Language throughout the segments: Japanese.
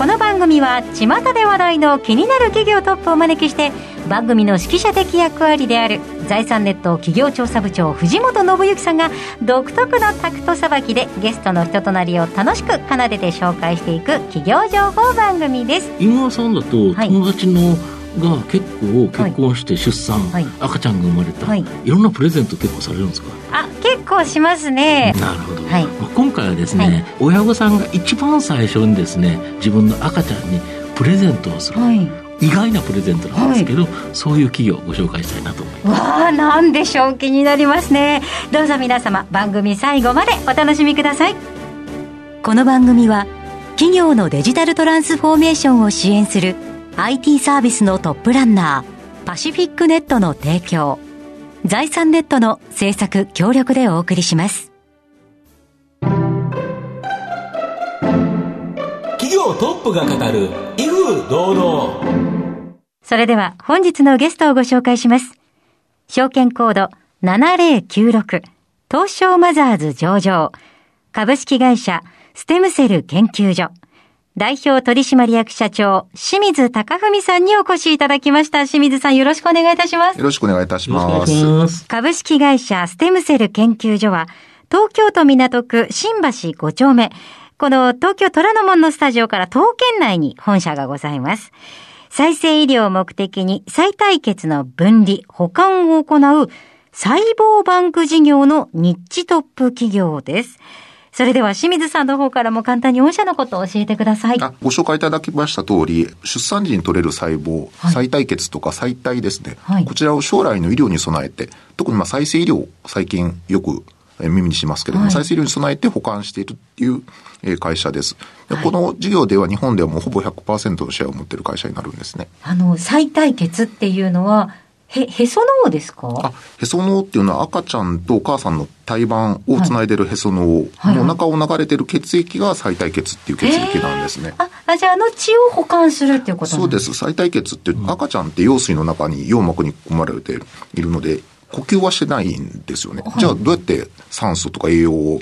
この番組は巷で話題の気になる企業トップをお招きして番組の指揮者的役割である財産ネット企業調査部長藤本信之さんが独特のタクトさばきでゲストの人となりを楽しく奏でて紹介していく企業情報番組です。井村さんだとはい。友達のが結構結婚して出産、はい。赤ちゃんが生まれた、はい。い、ろんなプレゼント結構されるんですか？あ結構しますね。なるほど、はい。まあ、今回はですね、はい。親御さんが一番最初にですね自分の赤ちゃんにプレゼントをする、はい。意外なプレゼントなんですけど、そういう企業をご紹介したいなと思います。わあなんでしょう？気になりますね。どうぞ皆様番組最後までお楽しみください。この番組は企業のデジタルトランスフォーメーションを支援する IT サービスのトップランナーパシフィックネットの提供財産ネットの制作協力でお送りします。企業トップが語る威風堂々。それでは本日のゲストをご紹介します。証券コード7096東証マザーズ上場。株式会社ステムセル研究所代表取締役社長清水貴文さんにお越しいただきました。清水さんよろしくお願いいたしますよ。ろしくお願いいたします。します株式会社ステムセル研究所は、東京都港区新橋5丁目、この東京虎ノ門のスタジオから東県内に本社がございます。再生医療を目的に再対決の分離、保管を行う細胞バンク事業のニッチトップ企業です。それでは清水さんの方からも簡単に御社のことを教えてください。あご紹介いただきました通り、出産時に取れる細胞、はい再対血とか再体ですね、はいこちらを将来の医療に備えて、特にまあ再生医療、最近よくえー耳にしますけれども、はい再生医療に備えて保管しているっていうえー会社です。でこの事業では日本ではもうほぼ100%のシェアを持っている会社になるんですね。あの、再対決っていうのは、へ、へその緒ですか？あ、へその緒っていうのは赤ちゃんとお母さんの胎盤をつないでるへその緒。はいの中を流れてる血液が再体血っていう血液なんですね。あ、あじゃああの血を保管するっていうことなんそうです。再体血って赤ちゃんって羊水の中に羊膜に含まれているので、呼吸はしてないんですよね。じゃあどうやって酸素とか栄養を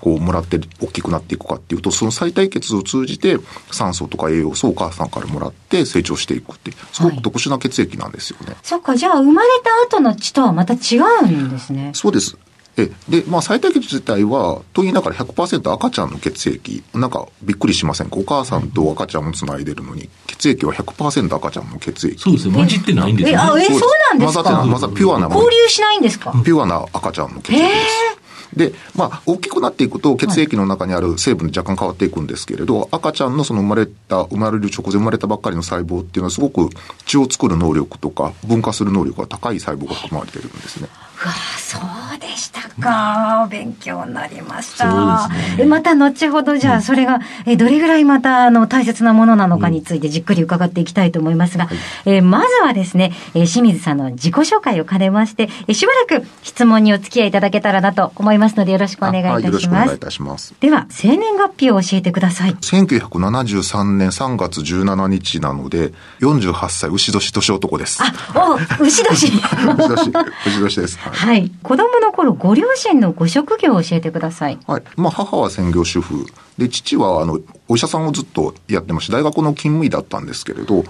こうもらって大きくなっていくかっていうと、その再体血を通じて酸素とか栄養素をお母さんからもらって成長していくって、すごく特殊な血液なんですよね。そっか、じゃあ生まれた後の血とはまた違うんですね。そうです。えで、まあ、再体血自体は、と言いながら100%赤ちゃんの血液、なんかびっくりしませんか？お母さんと赤ちゃんをつないでるのに、血液は100%赤ちゃんの血液。そうですね混じってないんですえ、よねあ、え、そうなんです混ざってない、か混ざピュアな交流しないんですか？ピュアな赤ちゃんの血液です。で、まあ、大きくなっていくと、血液の中にある成分で若干変わっていくんですけれど、赤ちゃんのその生まれた、生まれる直前生まれたばっかりの細胞っていうのはすごく血を作る能力とか、分化する能力が高い細胞が含まれているんですね。うわそうでしたか。勉強になりました。ねえ、また後ほどじゃあそれが、え、どれぐらいまたあの大切なものなのかについてじっくり伺っていきたいと思いますが、えーまずはですね、えー清水さんの自己紹介を兼ねまして、えーしばらく質問にお付き合いいただけたらなと思いますのでよろしくお願いいたしますしくお願いい。たします。では、生年月日を教えてください。1973年3月17日なので、48歳、牛年年男です。お、牛年。牛年、牛年です。はいはい。子供の頃、ご両親のご職業を教えてください。はい。まあ、母は専業主婦。で、父は、あの、お医者さんをずっとやってまして、大学の勤務医だったんですけれど、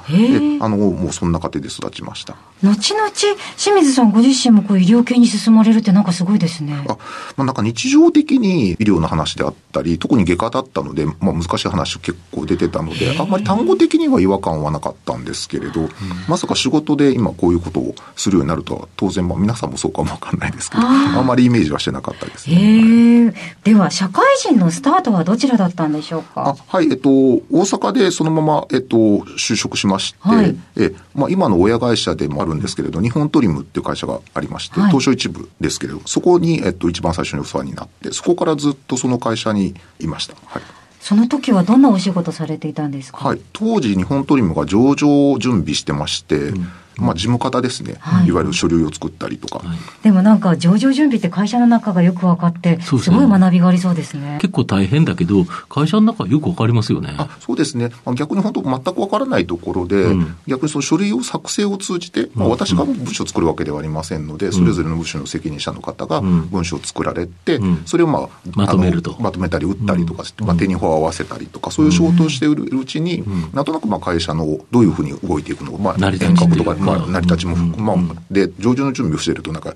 あの、もうそんな家庭で育ちました。後々、清水さんご自身もこう医療系に進まれるってなんかすごいですね。あ、まあ、なんか日常的に医療の話であったり、特に外科だったので、まあ、難しい話結構出てたので、あんまり単語的には違和感はなかったんですけれど、まさか仕事で今こういうことをするようになるとは、当然、まあ、皆さんもそうかもわかんないですけど、あんまりイメージはしてなかったですね。では、社会人のスタートはどちらだったんでしょうあかはい、えっと、大阪でそのまま、えっと、就職しまして、はいえまあ、今の親会社でもあるんですけれど、日本トリムっていう会社がありまして、はい東証一部ですけれど、そこに、えっと、一番最初にお世話になって、そこからずっとその会社にいました。はい。その時はどんなお仕事されていたんですか？はい。当時、日本トリムが上場を準備してまして、まあ事務方ですね、はい。い、わゆる書類を作ったりとか、はい。でもなんか上場準備って会社の中がよく分かって、そうですごい学びがありそうですね。結構大変だけど、会社の中はよくわかりますよね。あそうですね、まあ、逆に本当、全くわからないところで、うん。逆にその書類を作成を通じて、まあ、私が文書を作るわけではありませんので、それぞれの部署の責任者の方がうん。文書を作られて、うん。それを、まあ、まとめると。まとめたり、打ったりとかして、まあ、手に法を合わせたりとか、そういう仕事をしているうちに、なんとなくまあ会社のどういうふうに動いていくのか、まあ、変革とかまあ、成り立ちもまあ、で、上場の準備をしていると、なんか、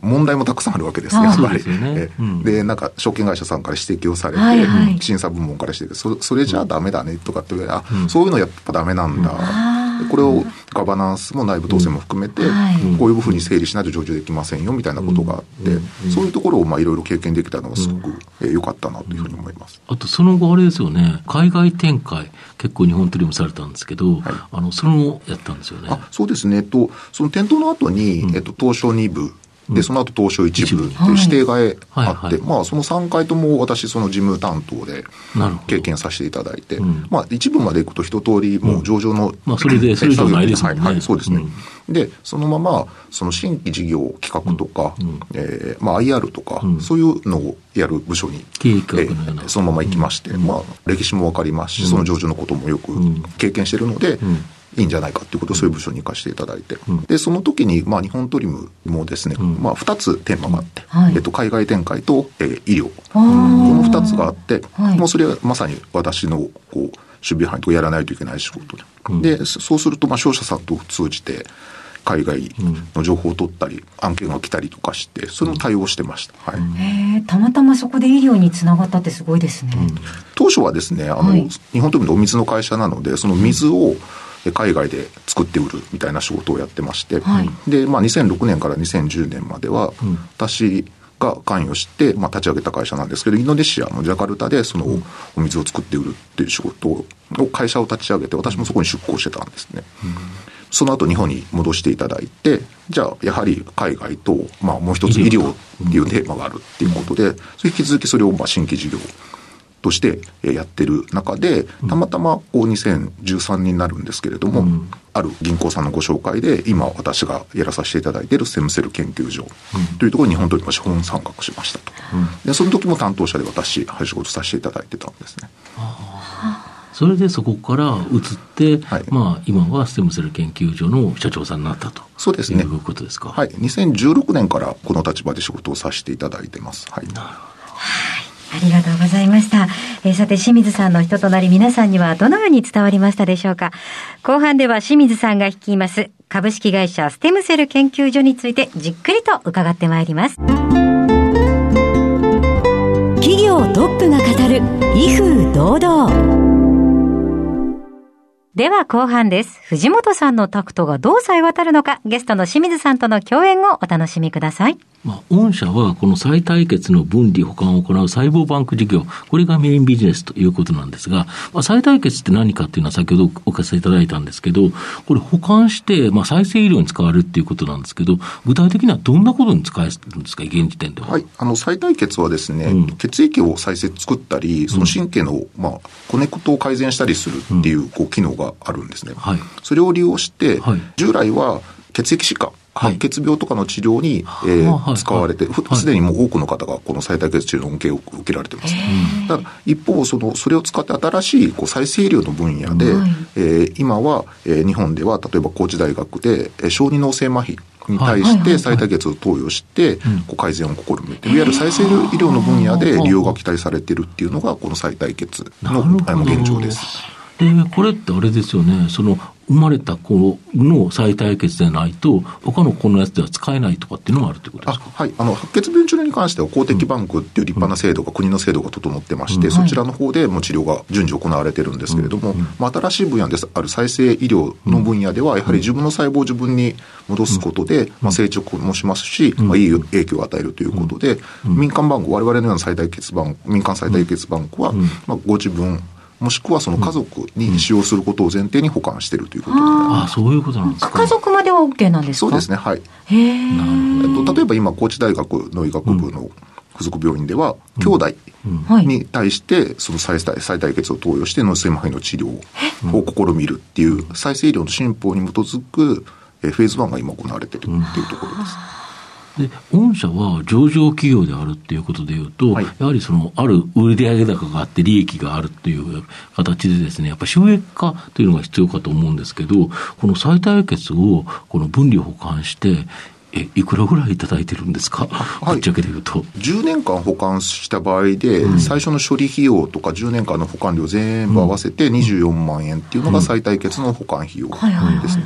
問題もたくさんあるわけですね、あやっぱり。でね。えうん。で、なんか、証券会社さんから指摘をされて、はいはい。審査部門から指摘そそれじゃあダメだねとかって言われて、あ、そういうのやっぱダメなんだ。でこれをガバナンスも内部統制も含めて、はい。こういうふうに整理しないと上場できませんよみたいなことがあって、そういうところをまあいろいろ経験できたのがすごくえー良かったなというふうに思います。あとその後あれですよね、海外展開、結構日本トリもされたんですけど、あの、それもやったんですよね。あそうですね、えっと、その店頭の後に、えっと、東証2部、で、その後東証1部っていう指定がえあって、まあ、その3回とも私、その事務担当で経験させていただいて、うん。まあ、一部まで行くと一通り、もう上場の、まあそれでそれ以上ないですね。はいはい、そうですね。で、そのまま、その新規事業企画とか、えーまあ、IR とか、そういうのをやる部署に、えーそのまま行きまして、まあ、歴史もわかりますし、その上場のこともよく経験してるので、いいんじゃないかということで、そういう部署に行かせていただいて、で、その時に、まあ、日本トリムもですね、まあ、二つテーマがあって、はい。えっと、海外展開と、えー医療。この二つがあって、はい。もうそれはまさに私の、こう、守備範囲とかやらないといけない仕事で。で、そそうすると、まあ、商社さんと通じて、海外の情報を取ったり、案件が来たりとかして、それの対応をしてました。はい。たまたまそこで医療につながったってすごいですね。当初はですね、あの、はい。日本トイレのお水の会社なので、その水をえ海外で作って売るみたいな仕事をやってまして、はい。で、まあ、2006年から2010年までは、私が関与して、まあ、立ち上げた会社なんですけど、インドネシアのジャカルタで、そのお水を作って売るっていう仕事を、会社を立ち上げて、私もそこに出向してたんですね。その後日本に戻していただいて、じゃあやはり海外と、まあもう一つ医療っていうテーマがあるっていうことで、それ引き続きそれをまあ新規事業としてえーやってる中で、たまたまこう2013になるんですけれども、ある銀行さんのご紹介で、今私がやらさせていただいているセムセル研究所というところに日本と資本参画しましたと。で、その時も担当者で私、はい仕事させていただいてたんですね。それでそこから移って、はいまあ今はステムセル研究所の社長さんになったと。そうですねいうことですか。はい。2016年からこの立場で仕事をさせていただいてます。はい。ありがとうございました。えーさて、清水さんの人となり皆さんにはどのように伝わりましたでしょうか？後半では清水さんが率います株式会社ステムセル研究所についてじっくりと伺ってまいります。企業トップが語る威風堂々。では後半です。藤本さんのタクトがどうさえ渡るのか、ゲストの清水さんとの共演をお楽しみください。まあ、御社はこの再対決の分離保管を行う細胞バンク事業、これがメインビジネスということなんですが、まあ、再対決って何かっていうのは先ほどお聞かせいただいたんですけど、これ保管して、まあ、再生医療に使われるっていうことなんですけど、具体的にはどんなことに使えるんですか、現時点では？はい。あの、再対血はですね、うん血液を再生作ったり、その神経の、まあ、コネクトを改善したりするっていう、こう、機能があるんですね。はいそれを利用して、はい従来は血液疾患、はい白血病とかの治療に、えはーあはい。使われて、すでにもう多くの方がこの再対血治療の恩恵を受けられてます。ただ、一方、その、それを使って新しいこう再生医療の分野で、はい。えー今は、えー日本では、例えば高知大学で、えー小児脳性麻痺に対して再対血を投与して、こう改善を試みて、いわゆる再生医療の分野で利用が期待されているっていうのが、この再対血の現状です。で、これってあれですよね、その、生まれた子の再対決でないと、他の子のやつでは使えないとかっていうのもあるってことですか？あはい、あの白血病治療に関しては公的バンクっていう立派な制度が、国の制度が整ってまして、そちらの方でもう治療が順次行われてるんですけれども、まあ、新しい分野です。ある再生医療の分野では、やはり自分の細胞を自分に戻すことで、まあ、成長もしますし、まあ、いい影響を与えるということで、民間バンク、我々のような再対血バンク、民間再対血バンクは、まあ、ご自分、もしくはその家族に使用することを前提に保管しているということになります。ああ、そういうことなんですか。家族までは OK なんですか？そうですね、はい。へえ。えっと、例えば今、高知大学の医学部の附属病院では、兄弟はい。に対して、その再再再対血を投与して脳性麻痺の治療を試みるっていう、再生医療の進歩に基づく、えフェーズ1が今行われているっていうところです。で、御社は上場企業であるっていうことでいうと、はい、やはりその、ある売上高があって利益があるっていう形でですね、やっぱ収益化というのが必要かと思うんですけど、この再対決を、この分離保管して、え、いくらぐらいいただいてるんですか、はい、ぶっちゃけで言うと。10年間保管した場合で、うん、最初の処理費用とか10年間の保管料全部合わせて24万円っていうのが再対決の保管費用ですね。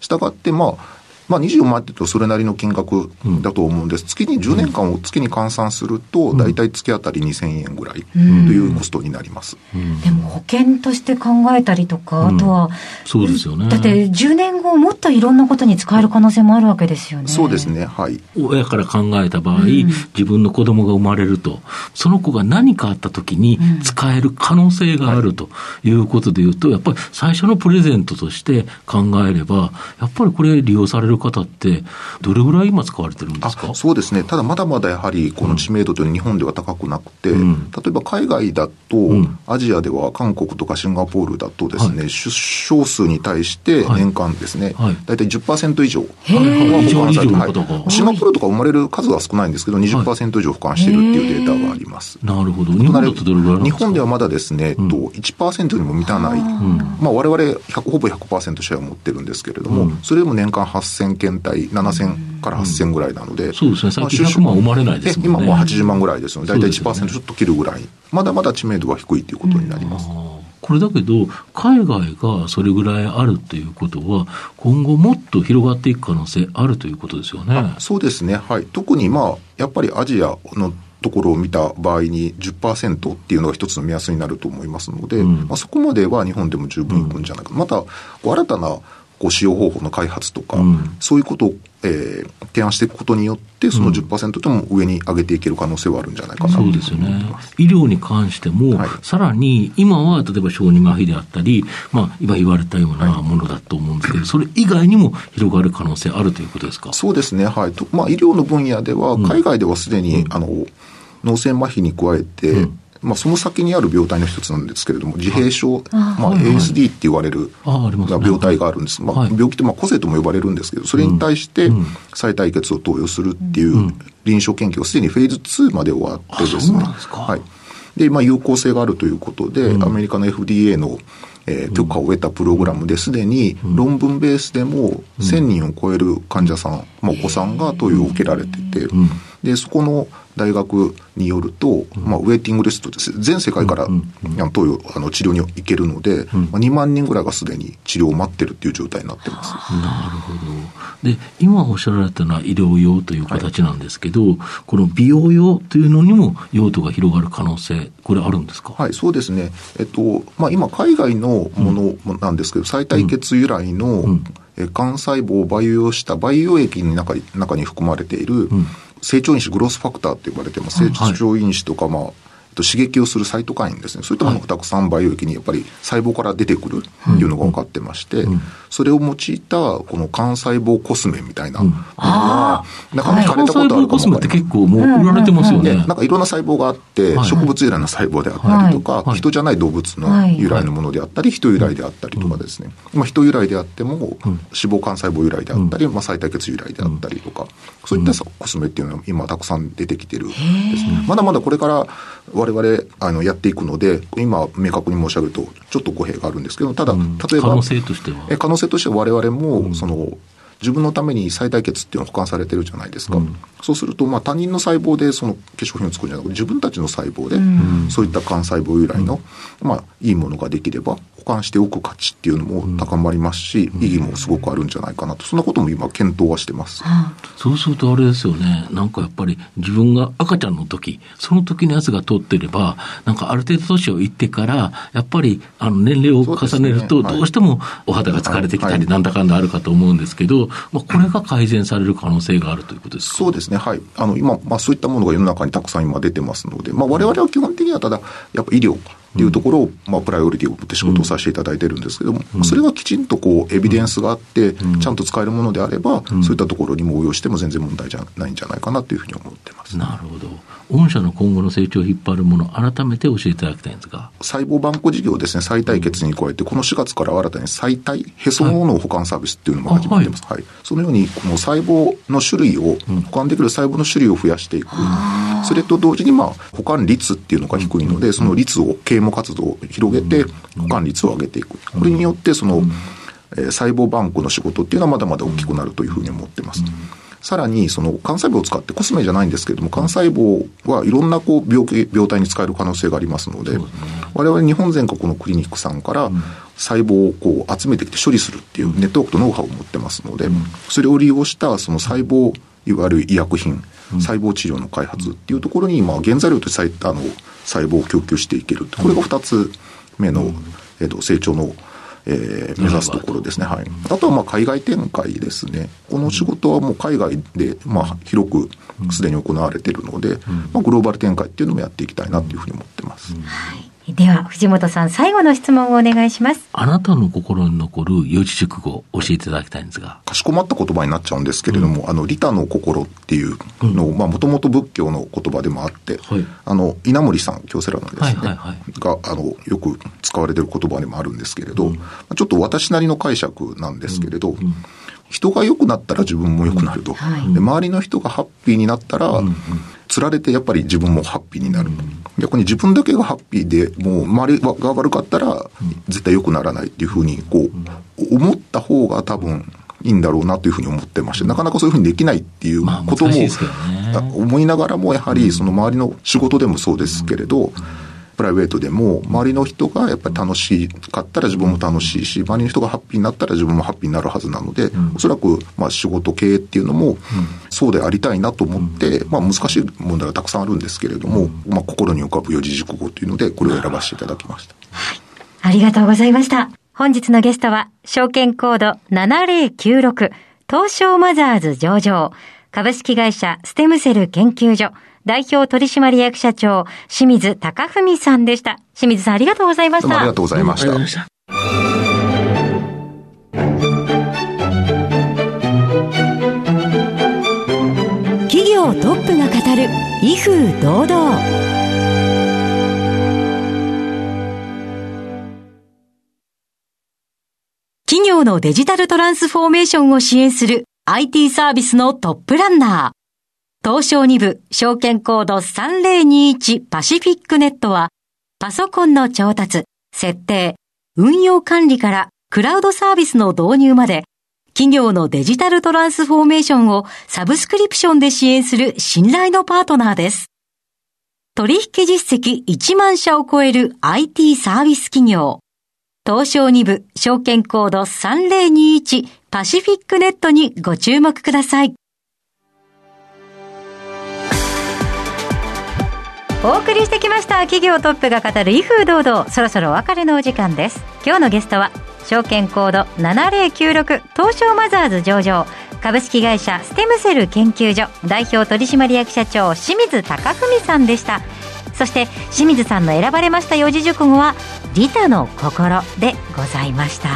したがって、まあ、まあ、24万って言うとそれなりの金額だと思うんです。月に10年間を月に換算すると、大体月当たり2000円ぐらいというコストになります。でも保険として考えたりとか、あとは、そうですよね。だって10年後もっといろんなことに使える可能性もあるわけですよね。そうですね。はい。親から考えた場合、自分の子供が生まれると、その子が何かあった時に使える可能性があるということでいうと、やっぱり最初のプレゼントとして考えれば、やっぱりこれ利用されるる方って、どれぐらい今使われてるんですか？そうですね、ただまだまだやはりこの知名度というのは日本では高くなくて、うん、例えば海外だと、うん、アジアでは韓国とかシンガポールだとですね、はい、出生数に対して年間ですね、はい、大体10%以上は保管されて、はい、シンガポールとか生まれる数は少ないんですけど、20%以上保管しているっていうデータがあります。なるほど。日本ではまだですね、うん、と1%にも満たない、まあ我々100ほぼ100%シェアを持ってるんですけれども、それでも年間8000件体、7000から8000ぐらいなので、そうですね、最近100万生まれないですもんね。今もう80万ぐらいですので、大体1%ちょっと切るぐらい、まだまだ知名度は低いということになります。これだけど、海外がそれぐらいあるということは、今後もっと広がっていく可能性あるということですよね。そうですね。はい。特にまあ、やっぱりアジアのところを見た場合に10%っていうのが一つの目安になると思いますので、うん、まあ、そこまでは日本でも十分いくんじゃないか。うん、また、新たなこう使用方法の開発とか、うん、そういうことを、えー、提案していくことによって、その10%でも上に上げていける可能性はあるんじゃないかな、そうですよね。医療に関しても、はい、さらに今は例えば小児麻痺であったり、まあ、今言われたようなものだと思うんですけど、はい、それ以外にも広がる可能性あるということですか？そうですね。はい。とまあ、医療の分野では、海外ではすでに、うん、あの、脳性麻痺に加えて、うんまあ、その先にある病態の一つなんですけれども、自閉症、まあ、ASD って言われる病態があるんです。まあ、病気ってまあ個性とも呼ばれるんですけど、それに対して再対決を投与するっていう臨床研究がすでにフェーズ2まで終わってですね。はい。で、まあ、有効性があるということで、アメリカの FDA のえー、許可を得たプログラムですでに論文ベースでも1000人を超える患者さん、まあ、お子さんが投与を受けられてて、でそこの大学によると、まあ、ウェイティングリストです。全世界から、投与、あの、治療に行けるので、まあ、2万人ぐらいがすでに治療を待ってるっていう状態になってます。なるほど。で、今おっしゃられたのは医療用という形なんですけど、はい、この美容用というのにも用途が広がる可能性、これあるんですか？はい、そうですね。えっと、まあ、今、海外のものなんですけど、再対血由来の、うん。幹細胞を培養した培養液の中に中に含まれている、うん成長因子グロスファクターって呼ばれてます。成長因子とか、まあ、刺激をするサイトカインですね。そういったものがたくさん培養液にやっぱり細胞から出てくるっていうのが分かってまして、それを用いたこの幹細胞コスメみたいなものが、なん。か聞かれたことあるかもコスメって結構もう売られてますよね。なんかいろんな細胞があって、植物由来の細胞であったりとか、人じゃない動物の由来のものであったり、人由来であったりとかですね。まあ人由来であっても、脂肪幹細胞由来であったり、まあ再対血由来であったりとか、そういったコスメっていうのは今たくさん出てきてるですね。まだまだこれから我々あのやっていくので、今、明確に申し上げると、ちょっと語弊があるんですけど、ただ、例えば、可能性としては。え可能性としては、われわれも、その、自分のために最大血っていうのは保管されてるじゃないですか。うん、そうすると、まあ、他人の細胞でその化粧品を作るんじゃなくて、自分たちの細胞で、そういった幹細胞由来の、まあ、いいものができれば、保管しておく価値っていうのも高まりますし、意義もすごくあるんじゃないかなと、そんなことも今、検討はしてます。そうするとあれですよね、なんかやっぱり自分が赤ちゃんの時その時のやつが通ってれば、なんかある程度年をいってから、やっぱりあの年齢を重ねると、どうしてもお肌が疲れてきたり、なんだかんだあるかと思うんですけど、まあ、これが改善される可能性があるということですか？そうですね、はい。あの今、まあ、そういったものが世の中にたくさん今出てますので、まあ、われわれは基本的にはただ、やっぱ医療、っていうところを、まあ、プライオリティを持って仕事をさせていただいてるんですけども、それがきちんとこう、エビデンスがあって、ちゃんと使えるものであれば、そういったところにも応用しても全然問題じゃないんじゃないかなというふうに思ってます。なるほど。御社の今後の成長を引っ張るもの、改めて教えていただきたいんですが。細胞バンク事業ですね、再対決に加えて、この4月から新たに再体、へそのの保管サービスっていうのも始まってます。はい、はい、そのように、この細胞の種類を、保管できる細胞の種類を増やしていく。それと同時に、まあ、保管率っていうのが低いので、その率を、啓蒙活動を広げて、保管率を上げていく。これによって、その、え細胞バンクの仕事っていうのはまだまだ大きくなるというふうに思ってます。さらに、その、幹細胞を使って、コスメじゃないんですけれども、幹細胞はいろんなこう病気、病態に使える可能性がありますので、我々日本全国のクリニックさんから細胞をこう集めてきて処理するっていうネットワークとノウハウを持ってますので、それを利用したその細胞、いわゆる医薬品、細胞治療の開発っていうところに、まあ、原材料としてあの細胞を供給していける。これが二つ目の、えっと、成長のえー、目指すところですね。はい。あとはまあ海外展開ですね。この仕事はもう海外でまあ広くすでに行われているので、まあグローバル展開っていうのもやっていきたいなというふうに思ってます。はいでは、藤本さん、最後の質問をお願いします。あなたの心に残る四字熟語を教えていただきたいんですが。かしこまった言葉になっちゃうんですけれども、うん、あの、利他の心っていうのを、もともと仏教の言葉でもあって、はい、あの、稲森さん、京セラのですね、はいはいはい、が、あの、よく使われてる言葉でもあるんですけれど、うん、ちょっと私なりの解釈なんですけれど、人が良くなったら自分も良くなると、はい、で。周りの人がハッピーになったら、つられてやっぱり自分もハッピーになる。逆に自分だけがハッピーで、もう周りが悪かったら、絶対良くならないっていうふうに、こう、思った方が多分、いいんだろうなというふうに思ってまして、なかなかそういうふうにできないっていうことも、思いながらも、やはりその周りの仕事でもそうですけれど、プライベートでも、周りの人がやっぱり楽しかったら自分も楽しいし、周りの人がハッピーになったら自分もハッピーになるはずなので、うん、おそらく、まあ仕事経営っていうのも、そうでありたいなと思って、まあ難しい問題はたくさんあるんですけれども、まあ心に浮かぶ四字熟語というので、これを選ばせていただきました。はい。ありがとうございました。本日のゲストは、証券コード7096、東証マザーズ上場、株式会社ステムセル研究所、代表取締役社長、清水隆文さんでした。清水さんありがとうございました。ありがとうございました。企業トップが語る威風堂々。企業のデジタルトランスフォーメーションを支援する IT サービスのトップランナー。東証2部証券コード3021パシフィックネットは、パソコンの調達、設定、運用管理からクラウドサービスの導入まで、企業のデジタルトランスフォーメーションをサブスクリプションで支援する信頼のパートナーです。取引実績1万社を超える IT サービス企業。東証2部証券コード3021パシフィックネットにご注目ください。お送りしてきました。企業トップが語る威風堂々。そろそろお別れのお時間です。今日のゲストは証券コード7096東証マザーズ上場。株式会社ステムセル研究所。代表取締役社長清水貴文さんでした。そして清水さんの選ばれました四字熟語は「利他の心」でございました。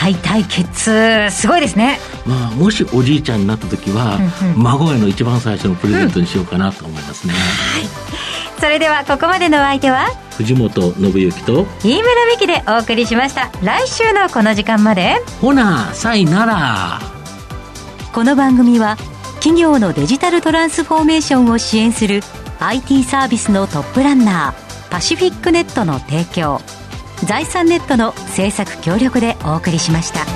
再対決すごいですね、まあ、もしおじいちゃんになった時は、うんうん、孫への一番最初のプレゼントにしようかなと思いますね、うん、はい。それではここまでのお相手は藤本信之と飯村美希でお送りしました。来週のこの時間まで。ほなさいなら。この番組は企業のデジタルトランスフォーメーションを支援する IT サービスのトップランナーパシフィックネットの提供財産ネットの制作協力でお送りしました。